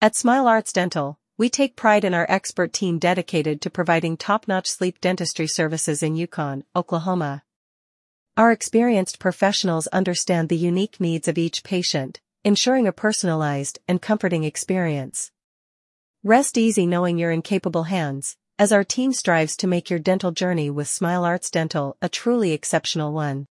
At Smile Arts Dental, we take pride in our expert team dedicated to providing top-notch sleep dentistry services in Yukon, Oklahoma. Our experienced professionals understand the unique needs of each patient, ensuring a personalized and comforting experience. Rest easy knowing you're in capable hands, as our team strives to make your dental journey with Smile Arts Dental a truly exceptional one.